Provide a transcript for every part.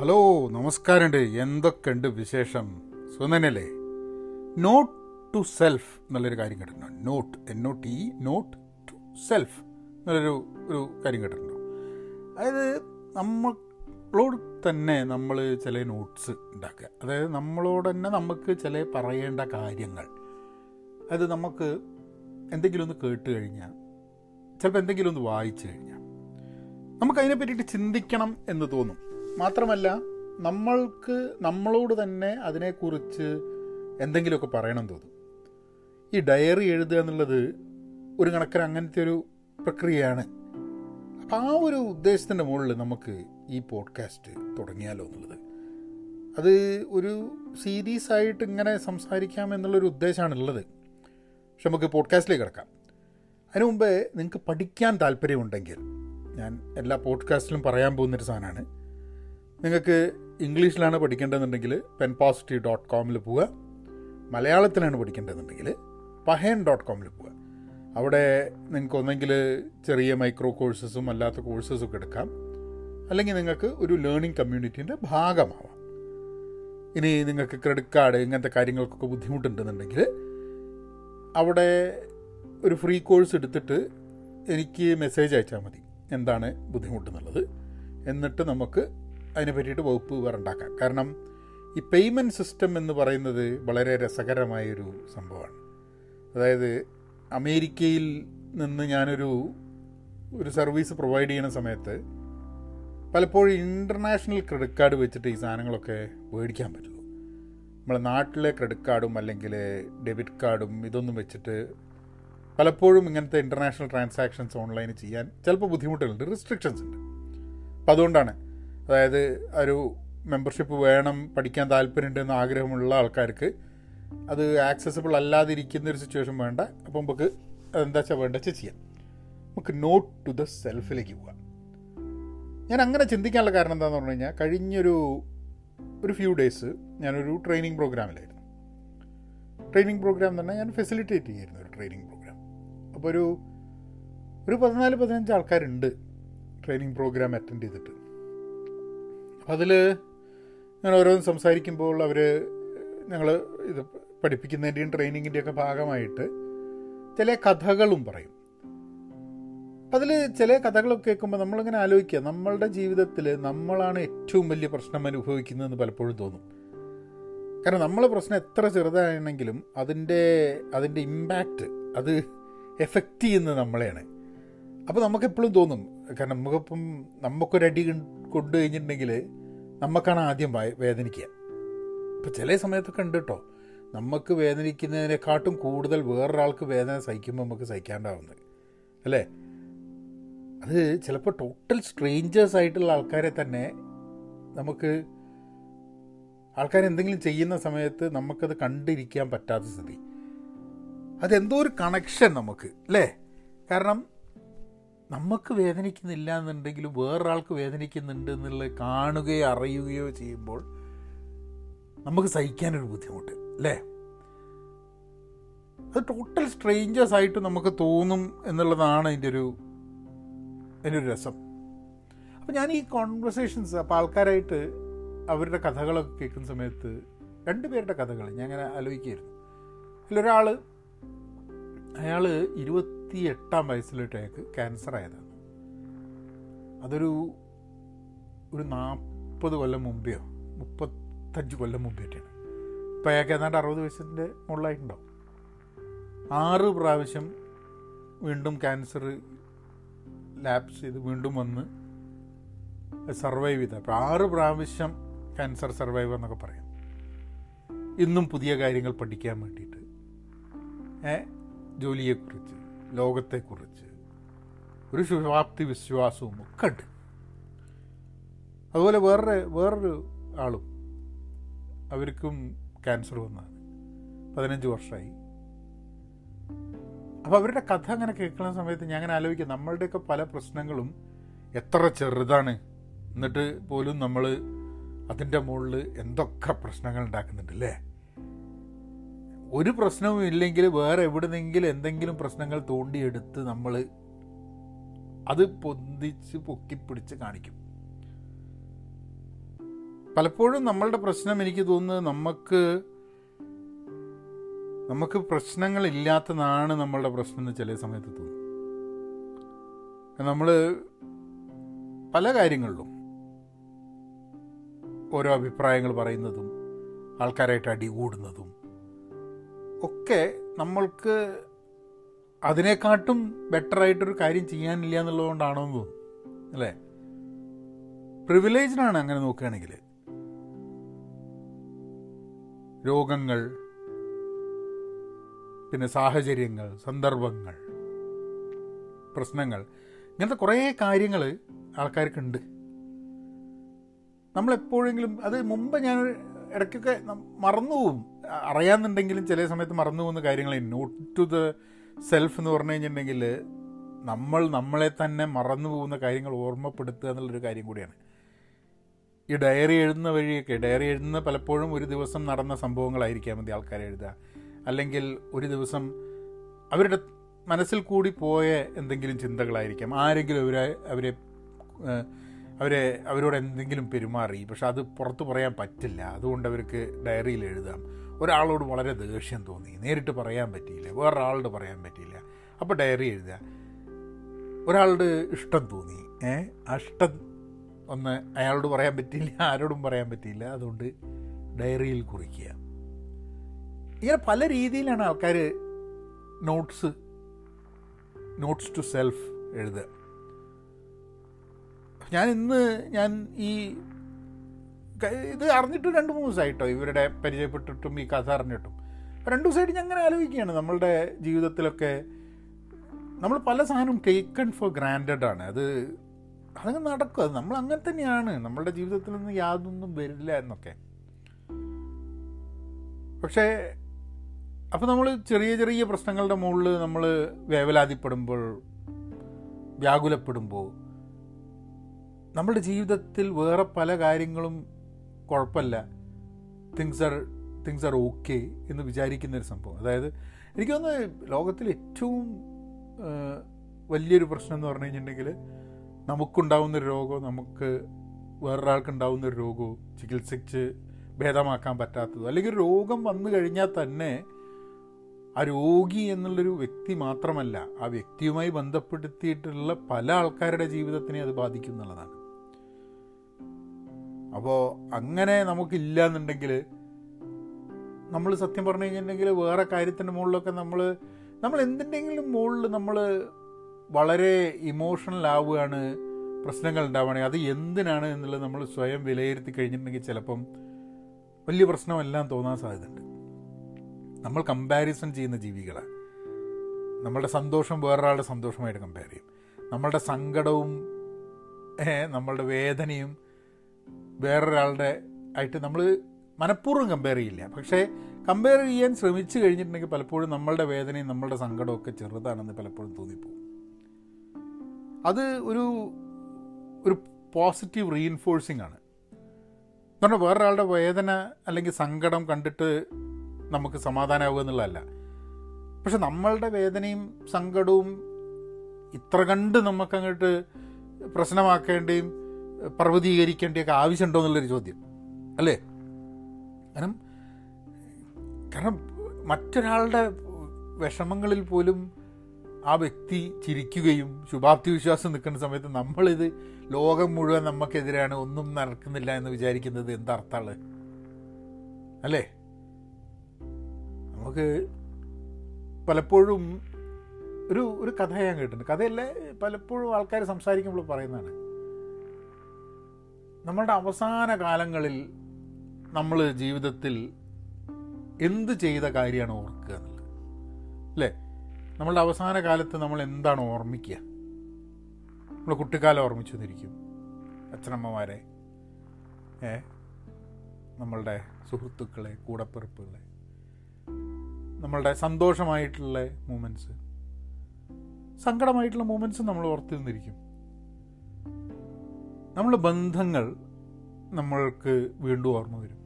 Hello നമസ്കാരമുണ്ട്. എന്തൊക്കെയുണ്ട് വിശേഷം? സുനനല്ലേ നോട്ട് ടു സെൽഫ് എന്നുള്ളൊരു കാര്യം കേട്ടിട്ടുണ്ടോ? Note N O T note to self എന്നുള്ളൊരു ഒരു കാര്യം കേട്ടിട്ടുണ്ടോ? അതായത് നമ്മളോട് തന്നെ നമ്മൾ ചില നോട്ട്സ് ഉണ്ടാക്കുക. അതായത് നമ്മളോട് തന്നെ നമുക്ക് ചില പറയേണ്ട കാര്യങ്ങൾ. അതായത് നമുക്ക് എന്തെങ്കിലും ഒന്ന് കേട്ട് കഴിഞ്ഞാൽ ചിലപ്പോൾ എന്തെങ്കിലും ഒന്ന് വായിച്ചു കഴിഞ്ഞാൽ നമുക്കതിനെ പറ്റിയിട്ട് ചിന്തിക്കണം എന്ന് തോന്നും. മാത്രമല്ല നമ്മൾക്ക് നമ്മളോട് തന്നെ അതിനെക്കുറിച്ച് എന്തെങ്കിലുമൊക്കെ പറയണം തോന്നും. ഈ ഡയറി എഴുതുക എന്നുള്ളത് ഒരു കണക്കിന് അങ്ങനത്തെ ഒരു പ്രക്രിയയാണ്. അപ്പം ആ ഒരു ഉദ്ദേശത്തിന്റെ മുകളിൽ നമുക്ക് ഈ പോഡ്കാസ്റ്റ് തുടങ്ങിയാലോ എന്നുള്ളത്. അത് ഒരു സീരീസ് ആയിട്ട് ഇങ്ങനെ സംസാരിക്കാം എന്നുള്ളൊരു ഉദ്ദേശമാണുള്ളത്. പക്ഷെ നമുക്ക് പോഡ്കാസ്റ്റിലേക്ക് കിടക്കാം. അതിനു മുമ്പേ നിങ്ങൾക്ക് പഠിക്കാൻ താല്പര്യമുണ്ടെങ്കിൽ ഞാൻ എല്ലാ പോഡ്കാസ്റ്റിലും പറയാൻ പോകുന്നൊരു സാധനമാണ്. നിങ്ങൾക്ക് ഇംഗ്ലീഷിലാണ് പഠിക്കേണ്ടതെന്നുണ്ടെങ്കിൽ പെൻ പോസിറ്റീവ് ഡോട്ട് കോമിൽ പോവുക. മലയാളത്തിലാണ് പഠിക്കേണ്ടതെന്നുണ്ടെങ്കിൽ പഹേൻ ഡോട്ട് കോമിൽ പോവുക. അവിടെ നിങ്ങൾക്ക് ഒന്നെങ്കിൽ ചെറിയ മൈക്രോ കോഴ്സസും അല്ലാത്ത കോഴ്സസും ഒക്കെ എടുക്കാം. അല്ലെങ്കിൽ നിങ്ങൾക്ക് ഒരു ലേണിംഗ് കമ്മ്യൂണിറ്റീന്റെ ഭാഗമാവാം. ഇനി നിങ്ങൾക്ക് ക്രെഡിറ്റ് കാർഡ് ഇങ്ങനത്തെ കാര്യങ്ങൾക്കൊക്കെ ബുദ്ധിമുട്ടുണ്ടെന്നുണ്ടെങ്കിൽ അവിടെ ഒരു ഫ്രീ കോഴ്സ് എടുത്തിട്ട് എനിക്ക് മെസ്സേജ് അയച്ചാൽ മതി. എന്താണ് ബുദ്ധിമുട്ടെന്നുള്ളത്? എന്നിട്ട് നമുക്ക് അതിനെ പറ്റിയിട്ട് വകുപ്പ് വേറുണ്ടാക്കാം. കാരണം ഈ പേയ്മെന്റ് സിസ്റ്റം എന്ന് പറയുന്നത് വളരെ രസകരമായൊരു സംഭവമാണ്. അതായത് അമേരിക്കയിൽ നിന്ന് ഞാനൊരു ഒരു സർവീസ് പ്രൊവൈഡ് ചെയ്യുന്ന സമയത്ത് പലപ്പോഴും ഇന്റർനാഷണൽ ക്രെഡിറ്റ് കാർഡ് വെച്ചിട്ട് ഈ സാധനങ്ങളൊക്കെ മേടിക്കാൻ പറ്റുള്ളൂ നമ്മളെ നാട്ടിലെ ക്രെഡിറ്റ് കാർഡും അല്ലെങ്കിൽ ഡെബിറ്റ് കാർഡും ഇതൊന്നും വെച്ചിട്ട് പലപ്പോഴും ഇങ്ങനത്തെ ഇന്റർനാഷണൽ ട്രാൻസാക്ഷൻസ് ഓൺലൈനിൽ ചെയ്യാൻ ചിലപ്പോൾ ബുദ്ധിമുട്ടുകളുണ്ട് റിസ്ട്രിക്ഷൻസ് ഉണ്ട്. അപ്പം അതുകൊണ്ടാണ് അതായത് ഒരു മെമ്പർഷിപ്പ് വേണം പഠിക്കാൻ താല്പര്യമുണ്ട് എന്ന് ആഗ്രഹമുള്ള ആൾക്കാർക്ക് അത് ആക്സസിബിൾ അല്ലാതിരിക്കുന്ന ഒരു സിറ്റുവേഷൻ വേണ്ട. അപ്പോൾ നമുക്ക് അതെന്താ വെച്ചാൽ വേണ്ട വെച്ചാൽ ചെയ്യാം. നമുക്ക് നോട്ട് ടു ദ സെൽഫിലേക്ക് പോകാം ഞാൻ അങ്ങനെ ചിന്തിക്കാനുള്ള കാരണം എന്താണെന്ന് പറഞ്ഞു കഴിഞ്ഞാൽ കഴിഞ്ഞൊരു ഒരു ഫ്യൂ ഡേയ്സ് ഞാനൊരു ട്രെയിനിങ് പ്രോഗ്രാമിലായിരുന്നു ട്രെയിനിങ് പ്രോഗ്രാം തന്നെ ഞാൻ ഫെസിലിറ്റേറ്റ് ചെയ്യായിരുന്നു ഒരു ട്രെയിനിങ് പ്രോഗ്രാം അപ്പോൾ ഒരു ഒരു പതിനാല് പതിനഞ്ച് ആൾക്കാരുണ്ട് ട്രെയിനിങ് പ്രോഗ്രാം അറ്റൻഡ് ചെയ്തിട്ട്. അതിൽ ഞാൻ ഓരോന്ന് സംസാരിക്കുമ്പോൾ അവർ ഞങ്ങൾ ഇത് പഠിപ്പിക്കുന്നതിന്റെയും ട്രെയിനിങ്ങിന്റെയൊക്കെ ഭാഗമായിട്ട് ചില കഥകളും പറയും. അതിൽ ചില കഥകളൊക്കെ കേൾക്കുമ്പോൾ നമ്മളിങ്ങനെ ആലോചിക്കുക. നമ്മളുടെ ജീവിതത്തിൽ നമ്മളാണ് ഏറ്റവും വലിയ പ്രശ്നം അനുഭവിക്കുന്നതെന്ന് പലപ്പോഴും തോന്നും. കാരണം നമ്മളെ പ്രശ്നം എത്ര ചെറുതാണെങ്കിലും അതിന്റെ അതിന്റെ ഇമ്പാക്റ്റ് അത് എഫക്റ്റ് ചെയ്യുന്നത് നമ്മളെയാണ്. അപ്പോൾ നമുക്കെപ്പോഴും തോന്നും കാരണം നമുക്കിപ്പം നമുക്കൊരടി കൊണ്ടു കഴിഞ്ഞിട്ടുണ്ടെങ്കിൽ നമുക്കാണ് ആദ്യം വേദനിക്കുക. ഇപ്പം ചില സമയത്തൊക്കെ ഉണ്ട് കേട്ടോ നമുക്ക് വേദനിക്കുന്നതിനെക്കാട്ടും കൂടുതൽ വേറൊരാൾക്ക് വേദന സഹിക്കുമ്പോൾ നമുക്ക് സഹിക്കാണ്ടാവുന്നത്. അല്ലേ? അത് ചിലപ്പോൾ ടോട്ടൽ സ്ട്രേഞ്ചേഴ്സ് ആയിട്ടുള്ള ആൾക്കാരെ തന്നെ നമുക്ക് ആൾക്കാർ എന്തെങ്കിലും ചെയ്യുന്ന സമയത്ത് നമുക്കത് കണ്ടിരിക്കാൻ പറ്റാത്ത സ്ഥിതി. അതെന്തോ ഒരു കണക്ഷൻ നമുക്ക് അല്ലേ? കാരണം നമുക്ക് വേദനിക്കുന്നില്ല എന്നുണ്ടെങ്കിലും വേറൊരാൾക്ക് വേദനിക്കുന്നുണ്ട് എന്നുള്ളത് കാണുകയോ അറിയുകയോ ചെയ്യുമ്പോൾ നമുക്ക് സഹിക്കാനൊരു ബുദ്ധിമുട്ട് അല്ലേ? അത് ടോട്ടൽ സ്ട്രേഞ്ചേഴ്സ് ആയിട്ട് നമുക്ക് തോന്നും എന്നുള്ളതാണ് അതിന്റെ ഒരു അതിന്റെ ഒരു രസം. അപ്പം ഞാൻ ഈ കോൺവെർസേഷൻസ് അപ്പോൾ ആൾക്കാരായിട്ട് അവരുടെ കഥകളൊക്കെ കേൾക്കുന്ന സമയത്ത് രണ്ടുപേരുടെ കഥകൾ ഞാൻ അങ്ങനെ ആലോചിക്കുകയായിരുന്നു. അതിലൊരാൾ അയാൾ ഇരുപത്തി എട്ടാം വയസ്സിലിട്ട് അയാൾക്ക് ക്യാൻസർ ആയതാണ് അതൊരു ഒരു നാൽപ്പത് കൊല്ലം മുമ്പെയോ മുപ്പത്തഞ്ച് കൊല്ലം മുമ്പേറ്റാണ്. ഇപ്പം അയാൾക്ക് ഏതാണ്ട് അറുപത് വയസ്സിന്റെ മുകളിലായിട്ടുണ്ടാവും. ആറ് പ്രാവശ്യം വീണ്ടും ക്യാൻസർ ലാപ്സ് ചെയ്ത് വീണ്ടും വന്ന് സർവൈവ് ചെയ്ത. അപ്പോൾ ആറ് പ്രാവശ്യം ക്യാൻസർ സർവൈവ് എന്നൊക്കെ പറയാം. ഇന്നും പുതിയ കാര്യങ്ങൾ പഠിക്കാൻ വേണ്ടിയിട്ട് ജോലിയെക്കുറിച്ച്. ലോകത്തെക്കുറിച്ച്. ഒരു ശുഭാപ്തി വിശ്വാസവും ഒക്കെ ഉണ്ട്. അതുപോലെ വേറൊരു വേറൊരു ആളും അവർക്കും ക്യാൻസർ വന്നതാണ് പതിനഞ്ച് വർഷമായി. അപ്പോൾ അവരുടെ കഥ അങ്ങനെ കേൾക്കുന്ന സമയത്ത് ഞാൻ അങ്ങനെ ആലോചിക്കുക നമ്മളുടെയൊക്കെ പല പ്രശ്നങ്ങളും എത്ര ചെറുതാണ്. എന്നിട്ട് പോലും നമ്മൾ അതിന്റെ മുകളിൽ എന്തൊക്കെ പ്രശ്നങ്ങൾ ഉണ്ടാക്കുന്നുണ്ട് അല്ലേ? ഒരു പ്രശ്നവും ഇല്ലെങ്കിൽ വേറെ എവിടുന്നെങ്കിലും എന്തെങ്കിലും പ്രശ്നങ്ങൾ തോണ്ടിയെടുത്ത് നമ്മൾ അത് പൊന്തിച്ച് പൊക്കിപ്പിടിച്ച് കാണിക്കും. പലപ്പോഴും നമ്മളുടെ പ്രശ്നം എനിക്ക് തോന്നുന്നത് നമുക്ക് നമുക്ക് പ്രശ്നങ്ങൾ പ്രശ്നങ്ങളില്ലാത്തതാണ് നമ്മളുടെ പ്രശ്നം എന്ന് ചില സമയത്ത് തോന്നും. നമ്മൾ പല കാര്യങ്ങളിലും ഓരോ അഭിപ്രായങ്ങൾ പറയുന്നതും ആൾക്കാരായിട്ട് അടികൂടുന്നതും ഒക്കെ നമ്മൾക്ക് അതിനെക്കാട്ടും ബെറ്ററായിട്ടൊരു കാര്യം ചെയ്യാനില്ല എന്നുള്ളതുകൊണ്ടാണോ എന്ന് തോന്നുന്നു. അല്ലേ? പ്രിവിലേജിനാണ് അങ്ങനെ നോക്കുകയാണെങ്കിൽ. രോഗങ്ങൾ പിന്നെ സാഹചര്യങ്ങൾ സന്ദർഭങ്ങൾ പ്രശ്നങ്ങൾ ഇങ്ങനത്തെ കുറേ കാര്യങ്ങൾ ആൾക്കാർക്കുണ്ട്. നമ്മളെപ്പോഴെങ്കിലും അത് മുമ്പ് ഞാൻ ഇടയ്ക്കൊക്കെ മറന്നുപോകും. അറിയാമെന്നുണ്ടെങ്കിലും ചില സമയത്ത് മറന്നു പോകുന്ന കാര്യങ്ങൾ നോട്ട് ടു ദ സെൽഫ് എന്ന് പറഞ്ഞു കഴിഞ്ഞിട്ടുണ്ടെങ്കിൽ നമ്മൾ നമ്മളെ തന്നെ മറന്നു പോകുന്ന കാര്യങ്ങൾ ഓർമ്മപ്പെടുത്തുക എന്നുള്ളൊരു കാര്യം കൂടിയാണ്. ഈ ഡയറി എഴുതുന്ന വഴിയൊക്കെ ഡയറി എഴുതുന്ന പലപ്പോഴും ഒരു ദിവസം നടന്ന സംഭവങ്ങളായിരിക്കാം മതി ആൾക്കാർ എഴുതുക. അല്ലെങ്കിൽ ഒരു ദിവസം അവരുടെ മനസ്സിൽ കൂടി പോയ എന്തെങ്കിലും ചിന്തകളായിരിക്കാം. ആരെങ്കിലും അവരെ അവരെ അവരെ അവരോട് എന്തെങ്കിലും പെരുമാറി. പക്ഷെ അത് പുറത്ത് പറയാൻ പറ്റില്ല. അതുകൊണ്ട് അവർക്ക് ഡയറിയിൽ എഴുതാം. ഒരാളോട് വളരെ ദേഷ്യം തോന്നി. നേരിട്ട് പറയാൻ പറ്റിയില്ല. വേറൊരാളോട് പറയാൻ പറ്റിയില്ല. അപ്പോൾ ഡയറി എഴുതുക. ഒരാളുടെ ഇഷ്ടം തോന്നി. ഏ? ആ ഇഷ്ടം ഒന്ന് അയാളോട് പറയാൻ പറ്റിയില്ല ആരോടും പറയാൻ പറ്റിയില്ല. അതുകൊണ്ട് ഡയറിയിൽ കുറിക്കുക. ഇങ്ങനെ പല രീതിയിലാണ് ആൾക്കാർ നോട്ട്സ് നോട്ട്സ് ടു സെൽഫ് എഴുതുക. ഞാൻ ഇന്ന് ഞാൻ ഈ ഇത് അറിഞ്ഞിട്ട് രണ്ട് മൂന്ന് ദിവസമായിട്ടോ ഇവരുടെ പരിചയപ്പെട്ടിട്ടും ഈ കഥ അറിഞ്ഞിട്ടും. രണ്ട് ദിവസമായിട്ട് ഞാൻ അങ്ങനെ ആലോചിക്കുകയാണ്. നമ്മളുടെ ജീവിതത്തിലൊക്കെ നമ്മൾ പല സാധനവും ടേക്കൺ ഫോർ ഗ്രാൻഡഡ് ആണ്. അത് അതങ്ങ് നടക്കും. അത് നമ്മൾ അങ്ങനെ തന്നെയാണ്. നമ്മളുടെ ജീവിതത്തിൽ നിന്ന് യാതൊന്നും വരില്ല എന്നൊക്കെ. പക്ഷേ അപ്പോൾ നമ്മൾ ചെറിയ ചെറിയ പ്രശ്നങ്ങളുടെ മുകളിൽ നമ്മൾ വേവലാതിപ്പെടുമ്പോൾ വ്യാകുലപ്പെടുമ്പോൾ നമ്മുടെ ജീവിതത്തിൽ വേറെ പല കാര്യങ്ങളും കുഴപ്പമില്ല. Things are things are okay എന്ന് വിചാരിക്കുന്നൊരു സംഭവം. അതായത് എനിക്ക് തോന്നുന്നു ലോകത്തിൽ ഏറ്റവും വലിയൊരു പ്രശ്നം എന്ന് പറഞ്ഞു കഴിഞ്ഞിട്ടുണ്ടെങ്കിൽ നമുക്കുണ്ടാവുന്നൊരു രോഗമോ നമുക്ക് വേറൊരാൾക്കുണ്ടാവുന്നൊരു രോഗമോ ചികിത്സിച്ച് ഭേദമാക്കാൻ പറ്റാത്തതോ അല്ലെങ്കിൽ രോഗം വന്നു കഴിഞ്ഞാൽ തന്നെ ആ രോഗി എന്നുള്ളൊരു വ്യക്തി മാത്രമല്ല ആ വ്യക്തിയുമായി ബന്ധപ്പെടുത്തിയിട്ടുള്ള പല ആൾക്കാരുടെ ജീവിതത്തിനെ അത് ബാധിക്കും എന്നുള്ളതാണ്. അപ്പോൾ അങ്ങനെ നമുക്കില്ല എന്നുണ്ടെങ്കിൽ നമ്മൾ സത്യം പറഞ്ഞു കഴിഞ്ഞിട്ടുണ്ടെങ്കിൽ വേറെ കാര്യത്തിന്റെ മുകളിലൊക്കെ നമ്മൾ നമ്മൾ എന്തിന്റെങ്കിലും മുകളിൽ നമ്മൾ വളരെ ഇമോഷണൽ ആവുകയാണ് പ്രശ്നങ്ങൾ ഉണ്ടാവുകയാണെങ്കിൽ അത് എന്തിനാണ് എന്നുള്ളത് നമ്മൾ സ്വയം വിലയിരുത്തി കഴിഞ്ഞിട്ടുണ്ടെങ്കിൽ ചിലപ്പം വലിയ പ്രശ്നമെല്ലാം തോന്നാൻ സാധ്യതയുണ്ട്. നമ്മൾ കമ്പാരിസൺ ചെയ്യുന്ന ജീവികളാണ്. നമ്മളുടെ സന്തോഷം വേറൊരാളുടെ സന്തോഷമായിട്ട് കമ്പയർ ചെയ്യും. നമ്മളുടെ സങ്കടവും നമ്മളുടെ വേദനയും വേറൊരാളുടെ ആയിട്ട് നമ്മൾ മനഃപൂർവം കമ്പയർ ചെയ്യില്ല. പക്ഷേ കമ്പയർ ചെയ്യാൻ ശ്രമിച്ചു കഴിഞ്ഞിട്ടുണ്ടെങ്കിൽ പലപ്പോഴും നമ്മളുടെ വേദനയും നമ്മളുടെ സങ്കടവും ഒക്കെ ചെറുതാണെന്ന് പലപ്പോഴും തോന്നിപ്പോകും. അത് ഒരു ഒരു പോസിറ്റീവ് റീഇൻഫോഴ്സിംഗ് ആണ്. എന്ന് വേറൊരാളുടെ വേദന അല്ലെങ്കിൽ സങ്കടം കണ്ടിട്ട് നമുക്ക് സമാധാനമാവുക എന്നുള്ളതല്ല. പക്ഷെ നമ്മളുടെ വേദനയും സങ്കടവും ഇത്ര കണ്ട് നമുക്കങ്ങോട്ട് പ്രശ്നമാക്കേണ്ടിയും പർവതീകരിക്കേണ്ടിയൊക്കെ ആവശ്യമുണ്ടോ എന്നുള്ളൊരു ചോദ്യം. അല്ലേ? കാരണം കാരണം മറ്റൊരാളുടെ വിഷമങ്ങളിൽ പോലും ആ വ്യക്തി ചിരിക്കുകയും ശുഭാപ്തി വിശ്വാസം നിൽക്കുന്ന സമയത്ത് നമ്മളിത് ലോകം മുഴുവൻ നമുക്കെതിരാണ് ഒന്നും നടക്കുന്നില്ല എന്ന് വിചാരിക്കുന്നത് എന്തർത്ഥമാണ്? അല്ലേ? നമുക്ക് പലപ്പോഴും ഒരു ഒരു കഥ ഞാൻ കേട്ടിട്ടുണ്ട്. കഥയല്ലേ പലപ്പോഴും ആൾക്കാർ സംസാരിക്കുമ്പോൾ പറയുന്നതാണ്. നമ്മളുടെ അവസാന കാലങ്ങളിൽ നമ്മൾ ജീവിതത്തിൽ എന്ത് ചെയ്ത കാര്യമാണ് ഓർക്കുക എന്നുള്ളത്. അല്ലേ? നമ്മളുടെ അവസാന കാലത്ത് നമ്മൾ എന്താണ് ഓർമ്മിക്കുക? നമ്മൾ കുട്ടിക്കാലം ഓർമ്മിച്ചു വന്നിരിക്കും അച്ഛനമ്മമാരെ ഏ? നമ്മളുടെ സുഹൃത്തുക്കളെ കൂടപ്പിറപ്പുകളെ നമ്മളുടെ സന്തോഷമായിട്ടുള്ള മൂമെന്റ്സ് സങ്കടമായിട്ടുള്ള മൂമെന്റ്സ് നമ്മൾ ഓർത്ത് നമ്മളുടെ ബന്ധങ്ങൾ നമ്മൾക്ക് വീണ്ടും ഓർമ്മ വരും.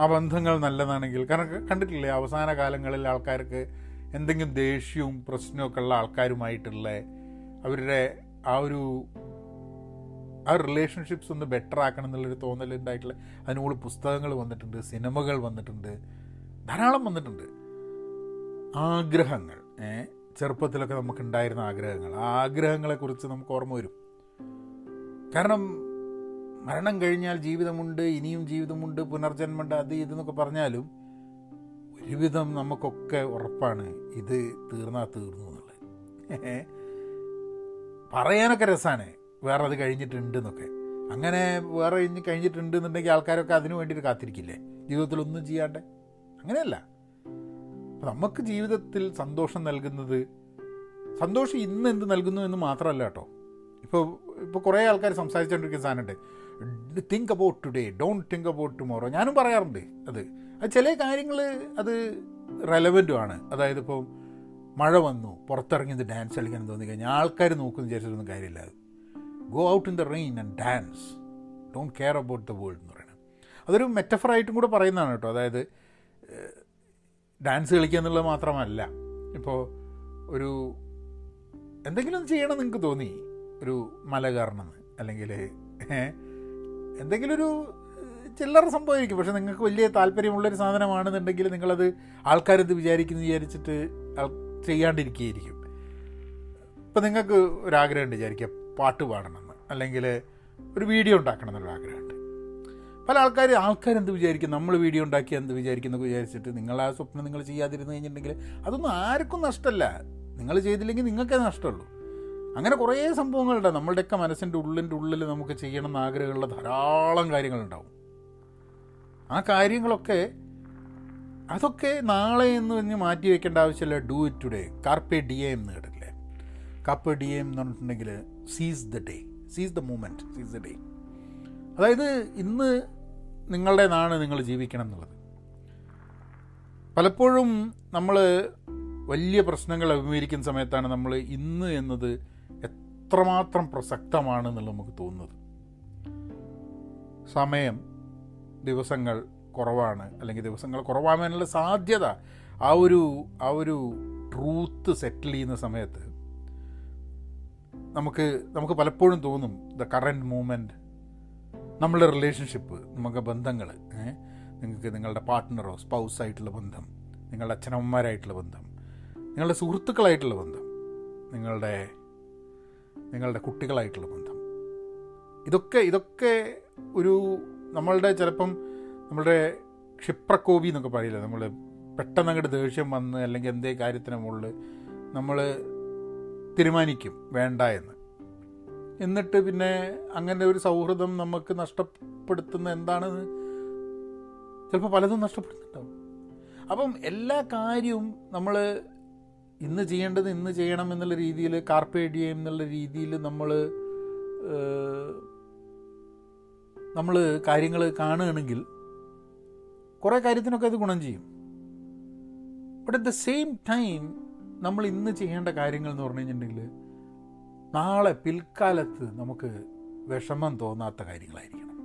ആ ബന്ധങ്ങൾ നല്ലതാണെങ്കിൽ കാരണം കണ്ടിട്ടില്ലേ അവസാന കാലങ്ങളിൽ ആൾക്കാർക്ക് എന്തെങ്കിലും ദേഷ്യവും പ്രശ്നമൊക്കെ ഉള്ള ആൾക്കാരുമായിട്ടുള്ള അവരുടെ ആ ഒരു ആ റിലേഷൻഷിപ്സ് ഒന്ന് ബെറ്റർ ആക്കണം എന്നുള്ളൊരു തോന്നലുണ്ടായിട്ടുള്ള അതിനുള്ള പുസ്തകങ്ങൾ വന്നിട്ടുണ്ട് സിനിമകൾ വന്നിട്ടുണ്ട് ധാരാളം വന്നിട്ടുണ്ട്. ആഗ്രഹങ്ങൾ ചെറുപ്പത്തിലൊക്കെ നമുക്ക് ഉണ്ടായിരുന്ന ആഗ്രഹങ്ങൾ ആ ആഗ്രഹങ്ങളെക്കുറിച്ച് നമുക്ക് ഓർമ്മ വരും. കാരണം മരണം കഴിഞ്ഞാൽ ജീവിതമുണ്ട് ഇനിയും ജീവിതമുണ്ട് പുനർജന്മമുണ്ട് അത് ഇതെന്നൊക്കെ പറഞ്ഞാലും ഒരുവിധം നമുക്കൊക്കെ ഉറപ്പാണ് ഇത് തീർന്നാ തീർന്നു എന്നുള്ളത്. പറയാനൊക്കെ രസമാണ് വേറെ അത് കഴിഞ്ഞിട്ടുണ്ട് എന്നൊക്കെ അങ്ങനെ വേറെ ഇനി കഴിഞ്ഞിട്ടുണ്ട് എന്നുണ്ടെങ്കിൽ ആൾക്കാരൊക്കെ അതിനു വേണ്ടിയിട്ട് കാത്തിരിക്കില്ലേ? ജീവിതത്തിൽ ഒന്നും ചെയ്യാണ്ട്. അങ്ങനെയല്ല. നമുക്ക് ജീവിതത്തിൽ സന്തോഷം നൽകുന്നത് സന്തോഷം ഇന്ന് എന്ത് നൽകുന്നു എന്ന് മാത്രമല്ല കേട്ടോ. ഇപ്പോൾ ഇപ്പോൾ കുറേ ആൾക്കാർ സംസാരിച്ചുകൊണ്ടിരിക്കുന്ന സാധനമുണ്ട് think about today don't think about tomorrow ഞാനും പറയാറുണ്ട് അത്. അത് ചില കാര്യങ്ങൾ അത് റെലവന്റുമാണ് അതായത് ഇപ്പോൾ മഴ വന്നു പുറത്തിറങ്ങിയത് ഡാൻസ് കളിക്കാൻ തോന്നി കഴിഞ്ഞാൽ ആൾക്കാർ നോക്കുന്ന വിചാരിച്ചിട്ടൊന്നും കാര്യമില്ല go out in the rain and dance don't care about the world എന്ന് പറയുന്നത് അതൊരു മെറ്റഫറായിട്ടും കൂടെ പറയുന്നതാണ് കേട്ടോ. അതായത് ഡാൻസ് കളിക്കുക എന്നുള്ളത് മാത്രമല്ല ഇപ്പോൾ ഒരു എന്തെങ്കിലും ചെയ്യണം നിങ്ങൾക്ക് തോന്നി. ഒരു മല കയറണമെന്ന് അല്ലെങ്കിൽ എന്തെങ്കിലും ഒരു ചില്ലറ സംഭവമായിരിക്കും. പക്ഷെ നിങ്ങൾക്ക് വലിയ താല്പര്യമുള്ളൊരു സാധനമാണെന്നുണ്ടെങ്കിൽ നിങ്ങളത് ആൾക്കാരെന്ത് വിചാരിക്കുന്നു വിചാരിച്ചിട്ട് ചെയ്യാണ്ടിരിക്കുകയായിരിക്കും. ഇപ്പം നിങ്ങൾക്ക് ഒരാഗ്രഹമുണ്ട് വിചാരിക്കുക പാട്ട് പാടണമെന്ന്. അല്ലെങ്കിൽ ഒരു വീഡിയോ ഉണ്ടാക്കണം എന്നൊരു ആഗ്രഹമുണ്ട്. പല ആൾക്കാർ ആൾക്കാരെന്ത് വിചാരിക്കും? നമ്മൾ വീഡിയോ ഉണ്ടാക്കി എന്ത് വിചാരിക്കുന്നു വിചാരിച്ചിട്ട് നിങ്ങൾ ആ സ്വപ്നം നിങ്ങൾ ചെയ്യാതിരുന്നു കഴിഞ്ഞിട്ടുണ്ടെങ്കിൽ അതൊന്നും ആർക്കും നഷ്ടമല്ല. നിങ്ങൾ ചെയ്തില്ലെങ്കിൽ നിങ്ങൾക്കേ നഷ്ടമുള്ളൂ. അങ്ങനെ കുറേ സംഭവങ്ങളുണ്ട്. നമ്മളുടെയൊക്കെ മനസ്സിന്റെ ഉള്ളിന്റെ ഉള്ളിൽ നമുക്ക് ചെയ്യണം എന്ന് ആഗ്രഹമുള്ള ധാരാളം കാര്യങ്ങളുണ്ടാവും. ആ കാര്യങ്ങളൊക്കെ അതൊക്കെ നാളെ എന്ന് പറഞ്ഞ് മാറ്റി വെക്കേണ്ട ആവശ്യമില്ല. Do it today. Carpe diem എന്ന് കേട്ടില്ലേ കാർപ്പെ ഡി എം എന്ന് പറഞ്ഞിട്ടുണ്ടെങ്കിൽ seize the day seize the moment seize the day അതായത് ഇന്ന് നിങ്ങളുടെ നാണ് നിങ്ങൾ ജീവിക്കണം എന്നുള്ളത്. പലപ്പോഴും നമ്മൾ വലിയ പ്രശ്നങ്ങൾ അഭിമുഖീകരിക്കുന്ന സമയത്താണ് നമ്മൾ ഇന്ന് എന്നത് എത്രമാത്രം പ്രസക്തമാണെന്നുള്ള നമുക്ക് തോന്നുന്നത്. സമയം ദിവസങ്ങൾ കുറവാണ്. അല്ലെങ്കിൽ ദിവസങ്ങൾ കുറവാകാനുള്ള സാധ്യത ആ ഒരു ആ ഒരു ട്രൂത്ത് സെറ്റിൽ ചെയ്യുന്ന സമയത്ത് നമുക്ക് നമുക്ക് പലപ്പോഴും തോന്നും ദ കറന്റ് മൂമെന്റ് നമ്മളുടെ റിലേഷൻഷിപ്പ് നമുക്ക് ബന്ധങ്ങൾ നിങ്ങൾക്ക് നിങ്ങളുടെ പാർട്ട്ണറോ സ്പൗസായിട്ടുള്ള ബന്ധം നിങ്ങളുടെ അച്ഛനമ്മമാരായിട്ടുള്ള ബന്ധം നിങ്ങളുടെ സുഹൃത്തുക്കളായിട്ടുള്ള ബന്ധം നിങ്ങളുടെ നിങ്ങളുടെ കുട്ടികളായിട്ടുള്ള ബന്ധം. ഇതൊക്കെ ഇതൊക്കെ ഒരു നമ്മളുടെ ചിലപ്പം നമ്മളുടെ ക്ഷിപ്രക്കോപി എന്നൊക്കെ പറയില്ല? നമ്മൾ പെട്ടെന്ന് അങ്ങോട്ട് ദേഷ്യം വന്ന് അല്ലെങ്കിൽ എന്തേ കാര്യത്തിന് മുകളിൽ നമ്മൾ തീരുമാനിക്കും വേണ്ട എന്ന്. എന്നിട്ട് പിന്നെ അങ്ങനെ ഒരു സൗഹൃദം നമുക്ക് നഷ്ടപ്പെടുത്തുന്ന എന്താണെന്ന് ചിലപ്പോൾ പലതും നഷ്ടപ്പെടുന്നുണ്ടാവും. അപ്പം എല്ലാ കാര്യവും നമ്മൾ ഇന്ന് ചെയ്യേണ്ടത് ഇന്ന് ചെയ്യണം എന്നുള്ള രീതിയിൽ കാർപ്പേഡിയം എന്നുള്ള രീതിയിൽ നമ്മൾ നമ്മൾ കാര്യങ്ങൾ കാണുകയാണെങ്കിൽ കുറേ കാര്യത്തിനൊക്കെ അത് ഗുണം ചെയ്യും. But at the same time നമ്മൾ ഇന്ന് ചെയ്യേണ്ട കാര്യങ്ങൾ എന്ന് പറഞ്ഞു കഴിഞ്ഞിട്ടുണ്ടെങ്കിൽ നാളെ പിൽക്കാലത്ത് നമുക്ക് വിഷമം തോന്നാത്ത കാര്യങ്ങളായിരിക്കണം.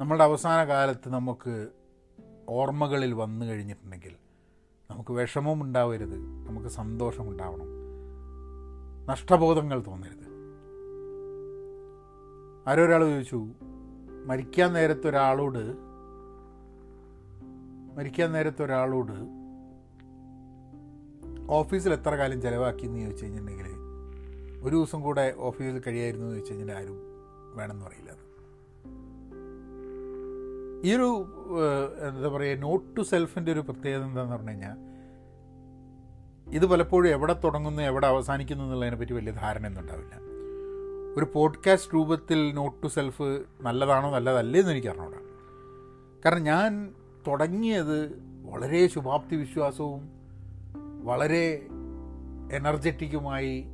നമ്മളുടെ അവസാന കാലത്ത് നമുക്ക് ഓർമ്മകളിൽ വന്നു കഴിഞ്ഞിട്ടുണ്ടെങ്കിൽ നമുക്ക് വിഷമവും ഉണ്ടാവരുത്. നമുക്ക് സന്തോഷം ഉണ്ടാവണം. നഷ്ടബോധങ്ങൾ തോന്നരുത്. ആരോ ഒരാൾ ചോദിച്ചു മരിക്കാൻ നേരത്തെ ഒരാളോട് മരിക്കാൻ നേരത്തെ ഒരാളോട് ഓഫീസിൽ എത്ര കാലം ചിലവാക്കി എന്ന് ചോദിച്ചു കഴിഞ്ഞിട്ടുണ്ടെങ്കിൽ ഒരു ദിവസം കൂടെ ഓഫീസിൽ കഴിയായിരുന്നു എന്ന് ചോദിച്ചു കഴിഞ്ഞാൽ ആരും വേണമെന്ന് പറയില്ല ഈ ഒരു എന്താ പറയുക നോട്ട് ടു സെൽഫിന്റെ ഒരു പ്രത്യേകത എന്താണെന്ന് പറഞ്ഞു കഴിഞ്ഞാൽ ഇത് പലപ്പോഴും എവിടെ തുടങ്ങുന്നു എവിടെ അവസാനിക്കുന്നു എന്നുള്ളതിനെ പറ്റി വലിയ ധാരണയൊന്നും ഉണ്ടാവില്ല. ഒരു പോഡ്കാസ്റ്റ് രൂപത്തിൽ നോട്ട് ടു സെൽഫ് നല്ലതാണോ നല്ലതല്ലേ എന്ന് എനിക്ക് അറിഞ്ഞൂടാ. കാരണം ഞാൻ തുടങ്ങിയത് വളരെ ശുഭാപ്തി വിശ്വാസവും വളരെ എനർജറ്റിക്കുമായി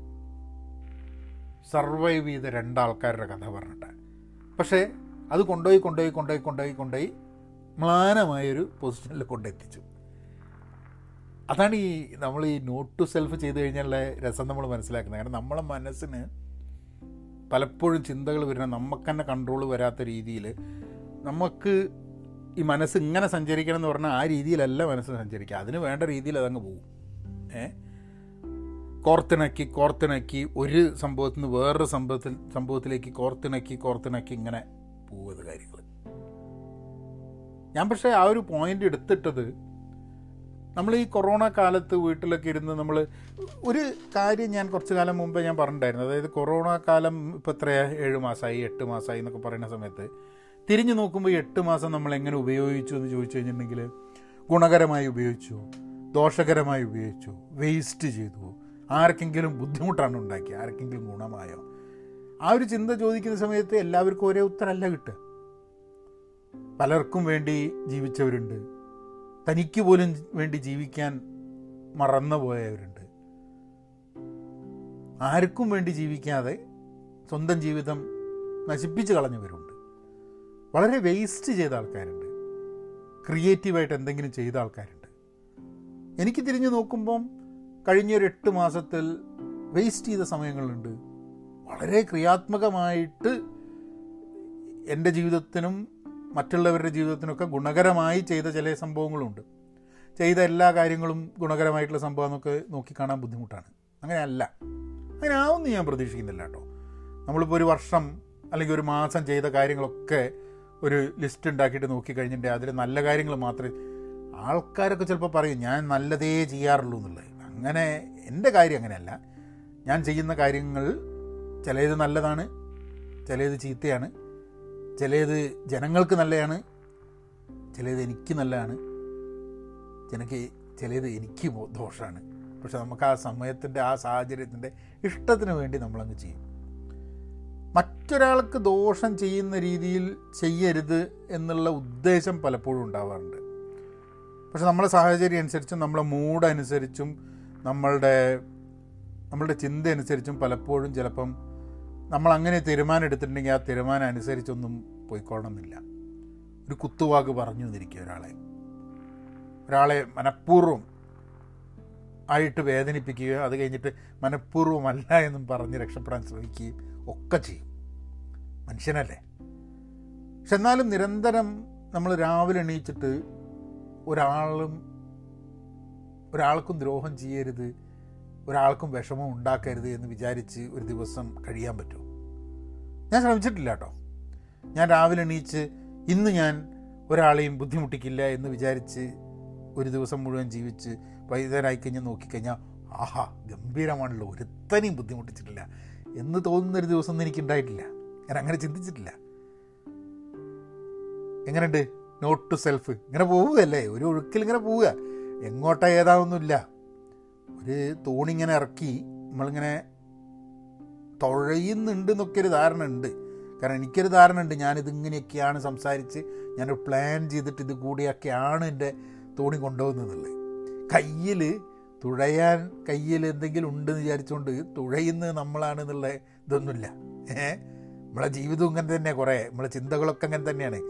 സർവൈവ് ചെയ്ത രണ്ടാൾക്കാരുടെ കഥ പറഞ്ഞിട്ട് പക്ഷേ അത് കൊണ്ടുപോയി കൊണ്ടുപോയി കൊണ്ടുപോയി കൊണ്ടുപോയി കൊണ്ടുപോയി മ്ലാനമായൊരു പൊസിഷനിൽ കൊണ്ടെത്തിച്ചു. അതാണ് ഈ നമ്മൾ ഈ നോട്ട് ടു സെൽഫ് ചെയ്ത് കഴിഞ്ഞാലുള്ള രസം നമ്മൾ മനസ്സിലാക്കുന്നത്. കാരണം നമ്മളെ മനസ്സിന് പലപ്പോഴും ചിന്തകൾ വരുന്ന നമുക്ക് തന്നെ കൺട്രോൾ വരാത്ത രീതിയിൽ നമുക്ക് ഈ മനസ്സ് ഇങ്ങനെ സഞ്ചരിക്കണം എന്ന് പറഞ്ഞാൽ ആ രീതിയിലല്ല മനസ്സ് സഞ്ചരിക്കുക. അതിന് വേണ്ട രീതിയിൽ അതങ്ങ് പോകും. ഏ? കോർത്തിണക്കി കോർത്തിണക്കി ഒരു സംഭവത്തിൽ നിന്ന് വേറൊരു സംഭവത്തിൽ സംഭവത്തിലേക്ക് കോർത്തിണക്കി കോർത്തിണക്കി ഇങ്ങനെ പോവുന്നത് കാര്യങ്ങൾ. ഞാൻ പക്ഷേ ആ ഒരു പോയിന്റ് എടുത്തിട്ടത് നമ്മൾ ഈ കൊറോണ കാലത്ത് വീട്ടിലൊക്കെ ഇരുന്ന് നമ്മൾ ഒരു കാര്യം ഞാൻ കുറച്ച് കാലം മുമ്പേ ഞാൻ പറഞ്ഞിട്ടുണ്ടായിരുന്നു. അതായത് കൊറോണ കാലം ഇപ്പോൾ എത്ര ഏഴ് മാസമായി എട്ട് മാസമായി എന്നൊക്കെ പറയുന്ന സമയത്ത് തിരിഞ്ഞു നോക്കുമ്പോൾ എട്ട് മാസം നമ്മൾ എങ്ങനെ ഉപയോഗിച്ചു എന്ന് ചോദിച്ചു കഴിഞ്ഞിട്ടുണ്ടെങ്കിൽ ഗുണകരമായി ഉപയോഗിച്ചു ദോഷകരമായി ഉപയോഗിച്ചു വേസ്റ്റ് ചെയ്തു. ആർക്കെങ്കിലും ബുദ്ധിമുട്ടാണ് ഉണ്ടാക്കിയത് ആർക്കെങ്കിലും ഗുണമായോ? ആ ഒരു ചിന്ത ചോദിക്കുന്ന സമയത്ത് എല്ലാവർക്കും ഒരേ ഉത്തരമല്ല കിട്ടുക. പലർക്കും വേണ്ടി ജീവിച്ചവരുണ്ട്. തനിക്ക് പോലും വേണ്ടി ജീവിക്കാൻ മറന്നുപോയവരുണ്ട് ആർക്കും വേണ്ടി ജീവിക്കാതെ സ്വന്തം ജീവിതം നശിപ്പിച്ച് കളഞ്ഞവരുണ്ട്. വളരെ വേസ്റ്റ് ചെയ്ത ആൾക്കാരുണ്ട്. ക്രിയേറ്റീവായിട്ട് എന്തെങ്കിലും ചെയ്ത ആൾക്കാരുണ്ട്. എനിക്ക് തിരിഞ്ഞു നോക്കുമ്പം കഴിഞ്ഞൊരു എട്ട് മാസത്തിൽ വേസ്റ്റ് ചെയ്ത സമയങ്ങളുണ്ട്. വളരെ ക്രിയാത്മകമായിട്ട് എന്റെ ജീവിതത്തിനും മറ്റുള്ളവരുടെ ജീവിതത്തിനൊക്കെ ഗുണകരമായി ചെയ്ത ചില സംഭവങ്ങളുണ്ട്. ചെയ്ത എല്ലാ കാര്യങ്ങളും ഗുണകരമായിട്ടുള്ള സംഭവം എന്നൊക്കെ നോക്കിക്കാണാൻ ബുദ്ധിമുട്ടാണ്. അങ്ങനെയല്ല. അങ്ങനെ ആവുമെന്ന് ഞാൻ പ്രതീക്ഷിക്കുന്നില്ല കേട്ടോ. നമ്മളിപ്പോൾ ഒരു വർഷം അല്ലെങ്കിൽ ഒരു മാസം ചെയ്ത കാര്യങ്ങളൊക്കെ ഒരു ലിസ്റ്റ് ഉണ്ടാക്കിയിട്ട് നോക്കിക്കഴിഞ്ഞിട്ടുണ്ടെങ്കിൽ അതിൽ നല്ല കാര്യങ്ങൾ മാത്രമേ ആൾക്കാരൊക്കെ ചിലപ്പോൾ പറയും ഞാൻ നല്ലതേ ചെയ്യാറുള്ളൂ എന്നുള്ളത്. അങ്ങനെ എന്റെ കാര്യം അങ്ങനെയല്ല. ഞാൻ ചെയ്യുന്ന കാര്യങ്ങൾ ചിലത് നല്ലതാണ് ചിലത് ചീത്തയാണ് ചിലത് ജനങ്ങൾക്ക് നല്ലതാണ് ചിലത് എനിക്ക് നല്ലതാണ്. ജനക്ക് ചിലത് എനിക്ക് ദോഷമാണ് പക്ഷെ നമുക്ക് ആ സമയത്തിന്റെ ആ സാഹചര്യത്തിന്റെ ഇഷ്ടത്തിന് വേണ്ടി നമ്മളങ്ങ് ചെയ്യും. മറ്റൊരാൾക്ക് ദോഷം ചെയ്യുന്ന രീതിയിൽ ചെയ്യരുത് എന്നുള്ള ഉദ്ദേശം പലപ്പോഴും ഉണ്ടാവാറുണ്ട്. പക്ഷെ നമ്മളെ സാഹചര്യം അനുസരിച്ചും നമ്മളെ മൂഡ് അനുസരിച്ചും നമ്മളുടെ നമ്മളുടെ ചിന്ത അനുസരിച്ചും പലപ്പോഴും ചിലപ്പം നമ്മൾ അങ്ങനെ തീരുമാനം എടുത്തിട്ടുണ്ടെങ്കിൽ ആ തീരുമാനം അനുസരിച്ചൊന്നും പോയിക്കൊള്ളണമെന്നില്ല ഒരു കുത്തുവാക്ക് പറഞ്ഞു എന്നിരിക്കുക ഒരാളെ. ഒരാളെ മനഃപൂർവം ആയിട്ട് വേദനിപ്പിക്കുകയോ അത് കഴിഞ്ഞിട്ട് മനഃപൂർവമല്ല എന്നും പറഞ്ഞ് രക്ഷപ്പെടാൻ ശ്രമിക്കുകയും ഒക്കെ ചെയ്യും. മനുഷ്യനല്ലേ? പക്ഷെ എന്നാലും നിരന്തരം നമ്മൾ രാവിലെ എണീച്ചിട്ട് ഒരാളും ഒരാൾക്കും ദ്രോഹം ചെയ്യരുത് ഒരാൾക്കും വിഷമം ഉണ്ടാക്കരുത് എന്ന് വിചാരിച്ച് ഒരു ദിവസം കഴിയാൻ പറ്റുമോ? ഞാൻ ശ്രമിച്ചിട്ടില്ല കേട്ടോ ഞാൻ രാവിലെ എണീച്ച് ഇന്ന് ഞാൻ ഒരാളെയും ബുദ്ധിമുട്ടിക്കില്ല എന്ന് വിചാരിച്ച് ഒരു ദിവസം മുഴുവൻ ജീവിച്ച് വൈകുന്നേരമായി കഴിഞ്ഞാൽ നോക്കിക്കഴിഞ്ഞാൽ ആഹാ ഗംഭീരമാണല്ലോ. ഒരുത്തനെയും ബുദ്ധിമുട്ടിച്ചിട്ടില്ല. എന്ന് തോന്നുന്നൊരു ദിവസം ഒന്നും എനിക്കുണ്ടായിട്ടില്ല. ഞാൻ അങ്ങനെ ചിന്തിച്ചിട്ടില്ല. എങ്ങനെയുണ്ട്? നോട്ട് ടു സെൽഫ് ഇങ്ങനെ പോവുകയല്ലേ? ഒരു ഒഴുക്കിൽ ഇങ്ങനെ പോവുക. എങ്ങോട്ടാ ഏതാവൊന്നുമില്ല ഒരു തോണിങ്ങനെ ഇറക്കി നമ്മളിങ്ങനെ തുഴയുന്നുണ്ട് എന്നൊക്കെ ഒരു ധാരണ ഉണ്ട്. കാരണം എനിക്കൊരു ധാരണ ഉണ്ട്. ഞാനിത് ഇങ്ങനെയൊക്കെയാണ് സംസാരിച്ച് ഞാനൊരു പ്ലാൻ ചെയ്തിട്ട് ഇത് കൂടിയൊക്കെയാണ് എന്റെ തോണി കൊണ്ടുപോകുന്നതെന്നുള്ളത്. കയ്യിൽ തുഴയാൻ കയ്യിൽ എന്തെങ്കിലും ഉണ്ടെന്ന് വിചാരിച്ചുകൊണ്ട് തുഴയുന്നത് നമ്മളാണെന്നുള്ള ഇതൊന്നുമില്ല. ഏഹ് നമ്മളെ ജീവിതം ഇങ്ങനെ തന്നെ കുറേ. നമ്മളെ ചിന്തകളൊക്കെ അങ്ങനെ തന്നെയാണ്.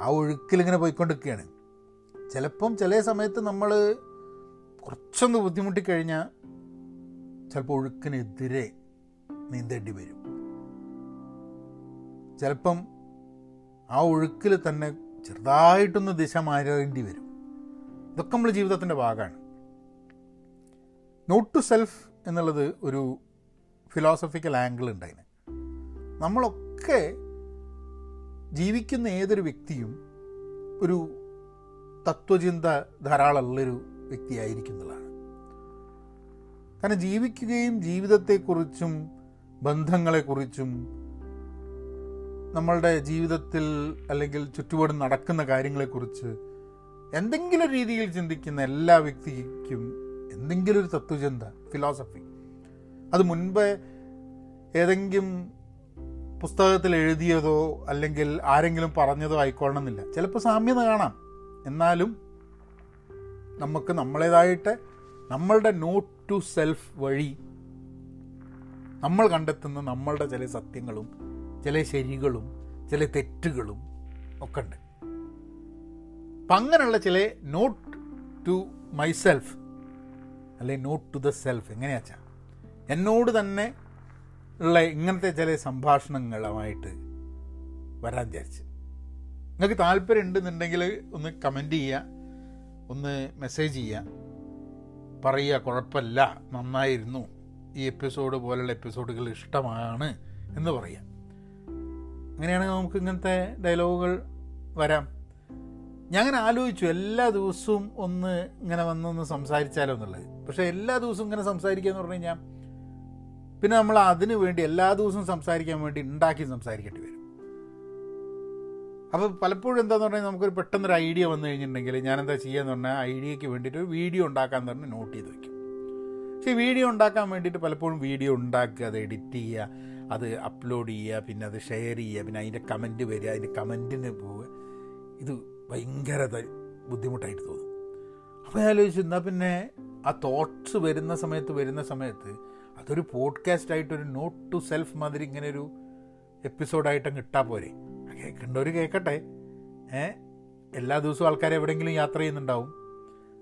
ആ ഒഴുക്കിലിങ്ങനെ പോയിക്കൊണ്ടിരിക്കുകയാണ്. ചിലപ്പം ചില സമയത്ത് നമ്മൾ കുറച്ചൊന്ന് ബുദ്ധിമുട്ടിക്കഴിഞ്ഞാൽ ചിലപ്പോൾ ഒഴുക്കിനെതിരെ നീന്തേണ്ടി വരും. ചിലപ്പം ആ ഒഴുക്കിൽ തന്നെ ചെറുതായിട്ടൊന്ന് ദിശ മാറേണ്ടി വരും. ഇതൊക്കെ നമ്മൾ ജീവിതത്തിന്റെ ഭാഗമാണ്. നോട്ട് ടു സെൽഫ് എന്നുള്ളത് ഒരു ഫിലോസഫിക്കൽ ആംഗിൾ ഉണ്ട് അതിന് നമ്മളൊക്കെ ജീവിക്കുന്ന ഏതൊരു വ്യക്തിയും ഒരു തത്വചിന്ത ധാരാളമുള്ളൊരു വ്യക്തിയായിരിക്കുന്നതാണ് കാരണം ജീവിക്കുകയും ജീവിതത്തെക്കുറിച്ചും ബന്ധങ്ങളെക്കുറിച്ചും നമ്മളുടെ ജീവിതത്തിൽ അല്ലെങ്കിൽ ചുറ്റുപാടും നടക്കുന്ന കാര്യങ്ങളെക്കുറിച്ച് എന്തെങ്കിലും രീതിയിൽ ചിന്തിക്കുന്ന എല്ലാ വ്യക്തിക്കും എന്തെങ്കിലും ഒരു തത്വചിന്ത ഫിലോസഫി അത് മുൻപ് ഏതെങ്കിലും പുസ്തകത്തിൽ എഴുതിയതോ അല്ലെങ്കിൽ ആരെങ്കിലും പറഞ്ഞതോ ആയിക്കൊള്ളണമെന്നില്ല. ചിലപ്പോൾ സാമ്യത കാണാം. എന്നാലും നമുക്ക് നമ്മളേതായിട്ട് നമ്മളുടെ നോട്ട് ടു സെൽഫ് വഴി നമ്മൾ കണ്ടെത്തുന്ന നമ്മളുടെ ചില സത്യങ്ങളും ചില ശരികളും ചില തെറ്റുകളും ഒക്കെ ഉണ്ട് അപ്പം അങ്ങനെയുള്ള ചില നോട്ട് ടു മൈ സെൽഫ് അല്ലെ നോട്ട് ടു ദ സെൽഫ് എങ്ങനെയാച്ചാ? എന്നോട് തന്നെ ഉള്ള ഇങ്ങനത്തെ ചില സംഭാഷണങ്ങളുമായിട്ട് വരാൻ വിചാരിച്ച്. നിങ്ങൾക്ക് താല്പര്യം ഉണ്ടെന്നുണ്ടെങ്കിൽ ഒന്ന് കമന്റ് ചെയ്യുക ഒന്ന് മെസ്സേജ് ചെയ്യുക. പറയുക കുഴപ്പമില്ല നന്നായിരുന്നു. ഈ എപ്പിസോഡ് പോലുള്ള എപ്പിസോഡുകൾ ഇഷ്ടമാണ് എന്ന് പറയാം. അങ്ങനെയാണെങ്കിൽ നമുക്ക് ഇങ്ങനത്തെ ഡയലോഗുകൾ വരാം. ഞാൻ അങ്ങനെ ആലോചിച്ചു എല്ലാ ദിവസവും ഒന്ന് ഇങ്ങനെ വന്നൊന്ന് സംസാരിച്ചാലോ എന്നുള്ളത്. പക്ഷേ എല്ലാ ദിവസവും ഇങ്ങനെ സംസാരിക്കുക എന്ന് പറഞ്ഞു കഴിഞ്ഞാൽ പിന്നെ നമ്മൾ അതിനു വേണ്ടി എല്ലാ ദിവസവും സംസാരിക്കാൻ വേണ്ടി ഉണ്ടാക്കി സംസാരിക്കേണ്ടി വരും. അപ്പോൾ പലപ്പോഴും എന്താന്ന് പറഞ്ഞാൽ നമുക്കൊരു പെട്ടെന്നൊരു ഐഡിയ വന്നു കഴിഞ്ഞിട്ടുണ്ടെങ്കിൽ ഞാനെന്താ ചെയ്യുക എന്ന് പറഞ്ഞാൽ ഐഡിയയ്ക്ക് വേണ്ടിയിട്ട് ഒരു വീഡിയോ ഉണ്ടാക്കാൻ പറഞ്ഞ് നോട്ട് ചെയ്ത് വയ്ക്കും പക്ഷേ വീഡിയോ ഉണ്ടാക്കാൻ വേണ്ടിയിട്ട് പലപ്പോഴും വീഡിയോ ഉണ്ടാക്കുക അത് എഡിറ്റ് ചെയ്യുക അത് അപ്ലോഡ് ചെയ്യുക പിന്നെ അത് ഷെയർ ചെയ്യുക പിന്നെ അതിന്റെ കമന്റ് വരിക അതിന്റെ കമന്റിന് പോവുക. ഇത് ഭയങ്കര ബുദ്ധിമുട്ടായിട്ട് തോന്നും. അപ്പോൾ ആലോചിച്ചു എന്നാൽ പിന്നെ ആ തോട്ട്സ് വരുന്ന സമയത്ത് വരുന്ന സമയത്ത് അതൊരു പോഡ്കാസ്റ്റ് ആയിട്ടൊരു നോട്ട് ടു സെൽഫ് മാതിരി ഇങ്ങനെ ഒരു എപ്പിസോഡായിട്ട് ഇട്ടാൽ പോരെ. കേൾക്കേണ്ടവർ കേൾക്കട്ടെ. ഏഹ് എല്ലാ ദിവസവും ആൾക്കാർ എവിടെയെങ്കിലും യാത്ര ചെയ്യുന്നുണ്ടാവും.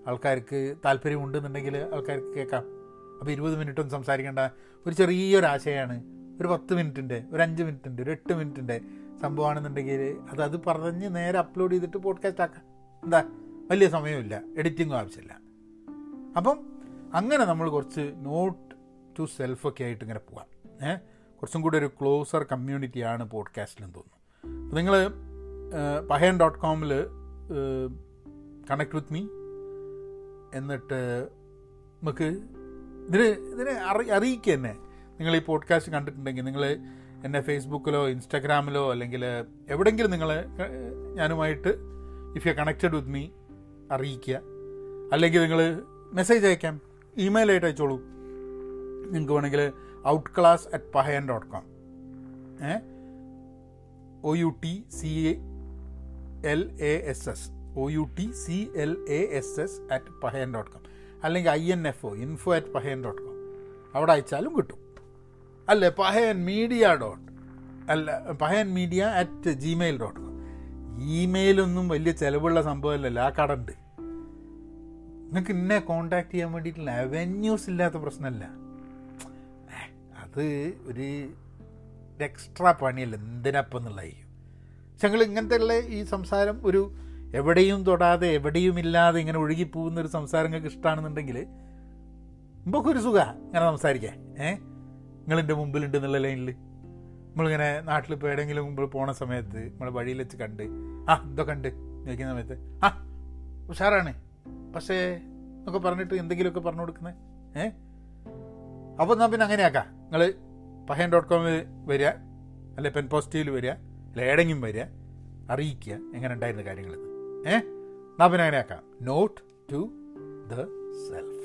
ആൾക്കാർക്ക് താല്പര്യമുണ്ടെന്നുണ്ടെങ്കിൽ ആൾക്കാർക്ക് കേൾക്കാം. അപ്പോൾ ഇരുപത് മിനിറ്റൊന്നും സംസാരിക്കേണ്ട. ഒരു ചെറിയൊരാശയമാണ് ഒരു പത്ത് മിനിറ്റിന്റെ ഒരു അഞ്ച് മിനിറ്റിന്റെ ഒരു എട്ട് മിനിറ്റിന്റെ സംഭവമാണെന്നുണ്ടെങ്കിൽ അത് അത് പറഞ്ഞ് നേരെ അപ്ലോഡ് ചെയ്തിട്ട് പോഡ്കാസ്റ്റ് ആക്കാം. എന്താ? വലിയ സമയമില്ല എഡിറ്റിങ്ങും ആവശ്യമില്ല. അപ്പം അങ്ങനെ നമ്മൾ കുറച്ച് നോട്ട് ടു സെൽഫൊക്കെ ആയിട്ട് ഇങ്ങനെ പോകാം ഏഹ് കുറച്ചും കൂടി ഒരു ക്ലോസർ കമ്മ്യൂണിറ്റിയാണ് പോഡ്കാസ്റ്റിലെന്ന് തോന്നുന്നു. നിങ്ങൾ പഹയൻ ഡോട്ട് കോമിൽ കണക്ട് വിത്ത് മീ എന്നിട്ട് നമുക്ക് ഇതിന് ഇതിനെ അറി അറിയിക്കുക തന്നെ നിങ്ങൾ ഈ പോഡ്കാസ്റ്റ് കണ്ടിട്ടുണ്ടെങ്കിൽ നിങ്ങൾ എന്നെ ഫേസ്ബുക്കിലോ ഇൻസ്റ്റാഗ്രാമിലോ അല്ലെങ്കിൽ എവിടെയെങ്കിലും നിങ്ങൾ ഞാനുമായിട്ട് if you connected with me അറിയിക്കുക. അല്ലെങ്കിൽ നിങ്ങൾ മെസ്സേജ് അയക്കാം. ഇമെയിലായിട്ട് അയച്ചോളൂ. നിങ്ങൾക്ക് വേണമെങ്കിൽ outclass at Pahayan dot com a O U T C L A S S O U T C L A S S at Pahayan dot com അല്ലെങ്കിൽ I N F O info at Pahayan dot com അവിടെ അയച്ചാലും കിട്ടും. അല്ലേ? Pahayan media dot അല്ല Pahayan media at Gmail dot com ഇമെയിലൊന്നും വലിയ ചിലവുള്ള സംഭവമല്ലല്ലോ ആ കടണ്ട്. നിങ്ങൾക്ക് ഇന്നെ കോണ്ടാക്ട് ചെയ്യാൻ വേണ്ടിയിട്ടുള്ള അവന്യൂസ് ഇല്ലാത്ത പ്രശ്നമല്ല. അത് ഒരു എക്സ്ട്രാ പണിയല്ല? എന്തിനപ്പം എന്നുള്ളതായിരിക്കും പക്ഷെ ഞങ്ങൾ ഇങ്ങനത്തെ ഉള്ള ഈ സംസാരം ഒരു എവിടെയും തൊടാതെ എവിടെയും ഇല്ലാതെ ഇങ്ങനെ ഒഴുകി പോകുന്ന ഒരു സംസാരം നിങ്ങൾക്ക് ഇഷ്ടമാണെന്നുണ്ടെങ്കിൽ മുമ്പൊക്കൊരു സുഖ ഇങ്ങനെ സംസാരിക്കാൻ. ഏ? നിങ്ങളെന്റെ മുമ്പിലുണ്ട് എന്നുള്ള ലൈനിൽ നമ്മളിങ്ങനെ നാട്ടിൽ ഇപ്പോൾ എവിടെയെങ്കിലും മുമ്പ് പോണ സമയത്ത് നമ്മളെ വഴിയിൽ വെച്ച് കണ്ട് ആ ഇതൊക്കെ കണ്ട് ചോദിക്കുന്ന സമയത്ത് ആ ഉഷാറാണ്. പക്ഷേ എന്നൊക്കെ പറഞ്ഞിട്ട് എന്തെങ്കിലുമൊക്കെ പറഞ്ഞു കൊടുക്കുന്നത് ഏ? അപ്പോൾ എന്നാൽ പിന്നെ അങ്ങനെയാക്കാം നിങ്ങൾ പഹയൻ ഡോട്ട് കോമിൽ വരിക അല്ലെ പെൻ പോസിറ്റീവിൽ വരിക അല്ലെ ഏടെങ്കിലും വരിക അറിയിക്കുക എങ്ങനെ ഉണ്ടായിരുന്ന കാര്യങ്ങൾ ഏ എന്നാൽ പിന്നെ അങ്ങനെയാക്കാം നോട്ട് ടു ദ സെൽഫ്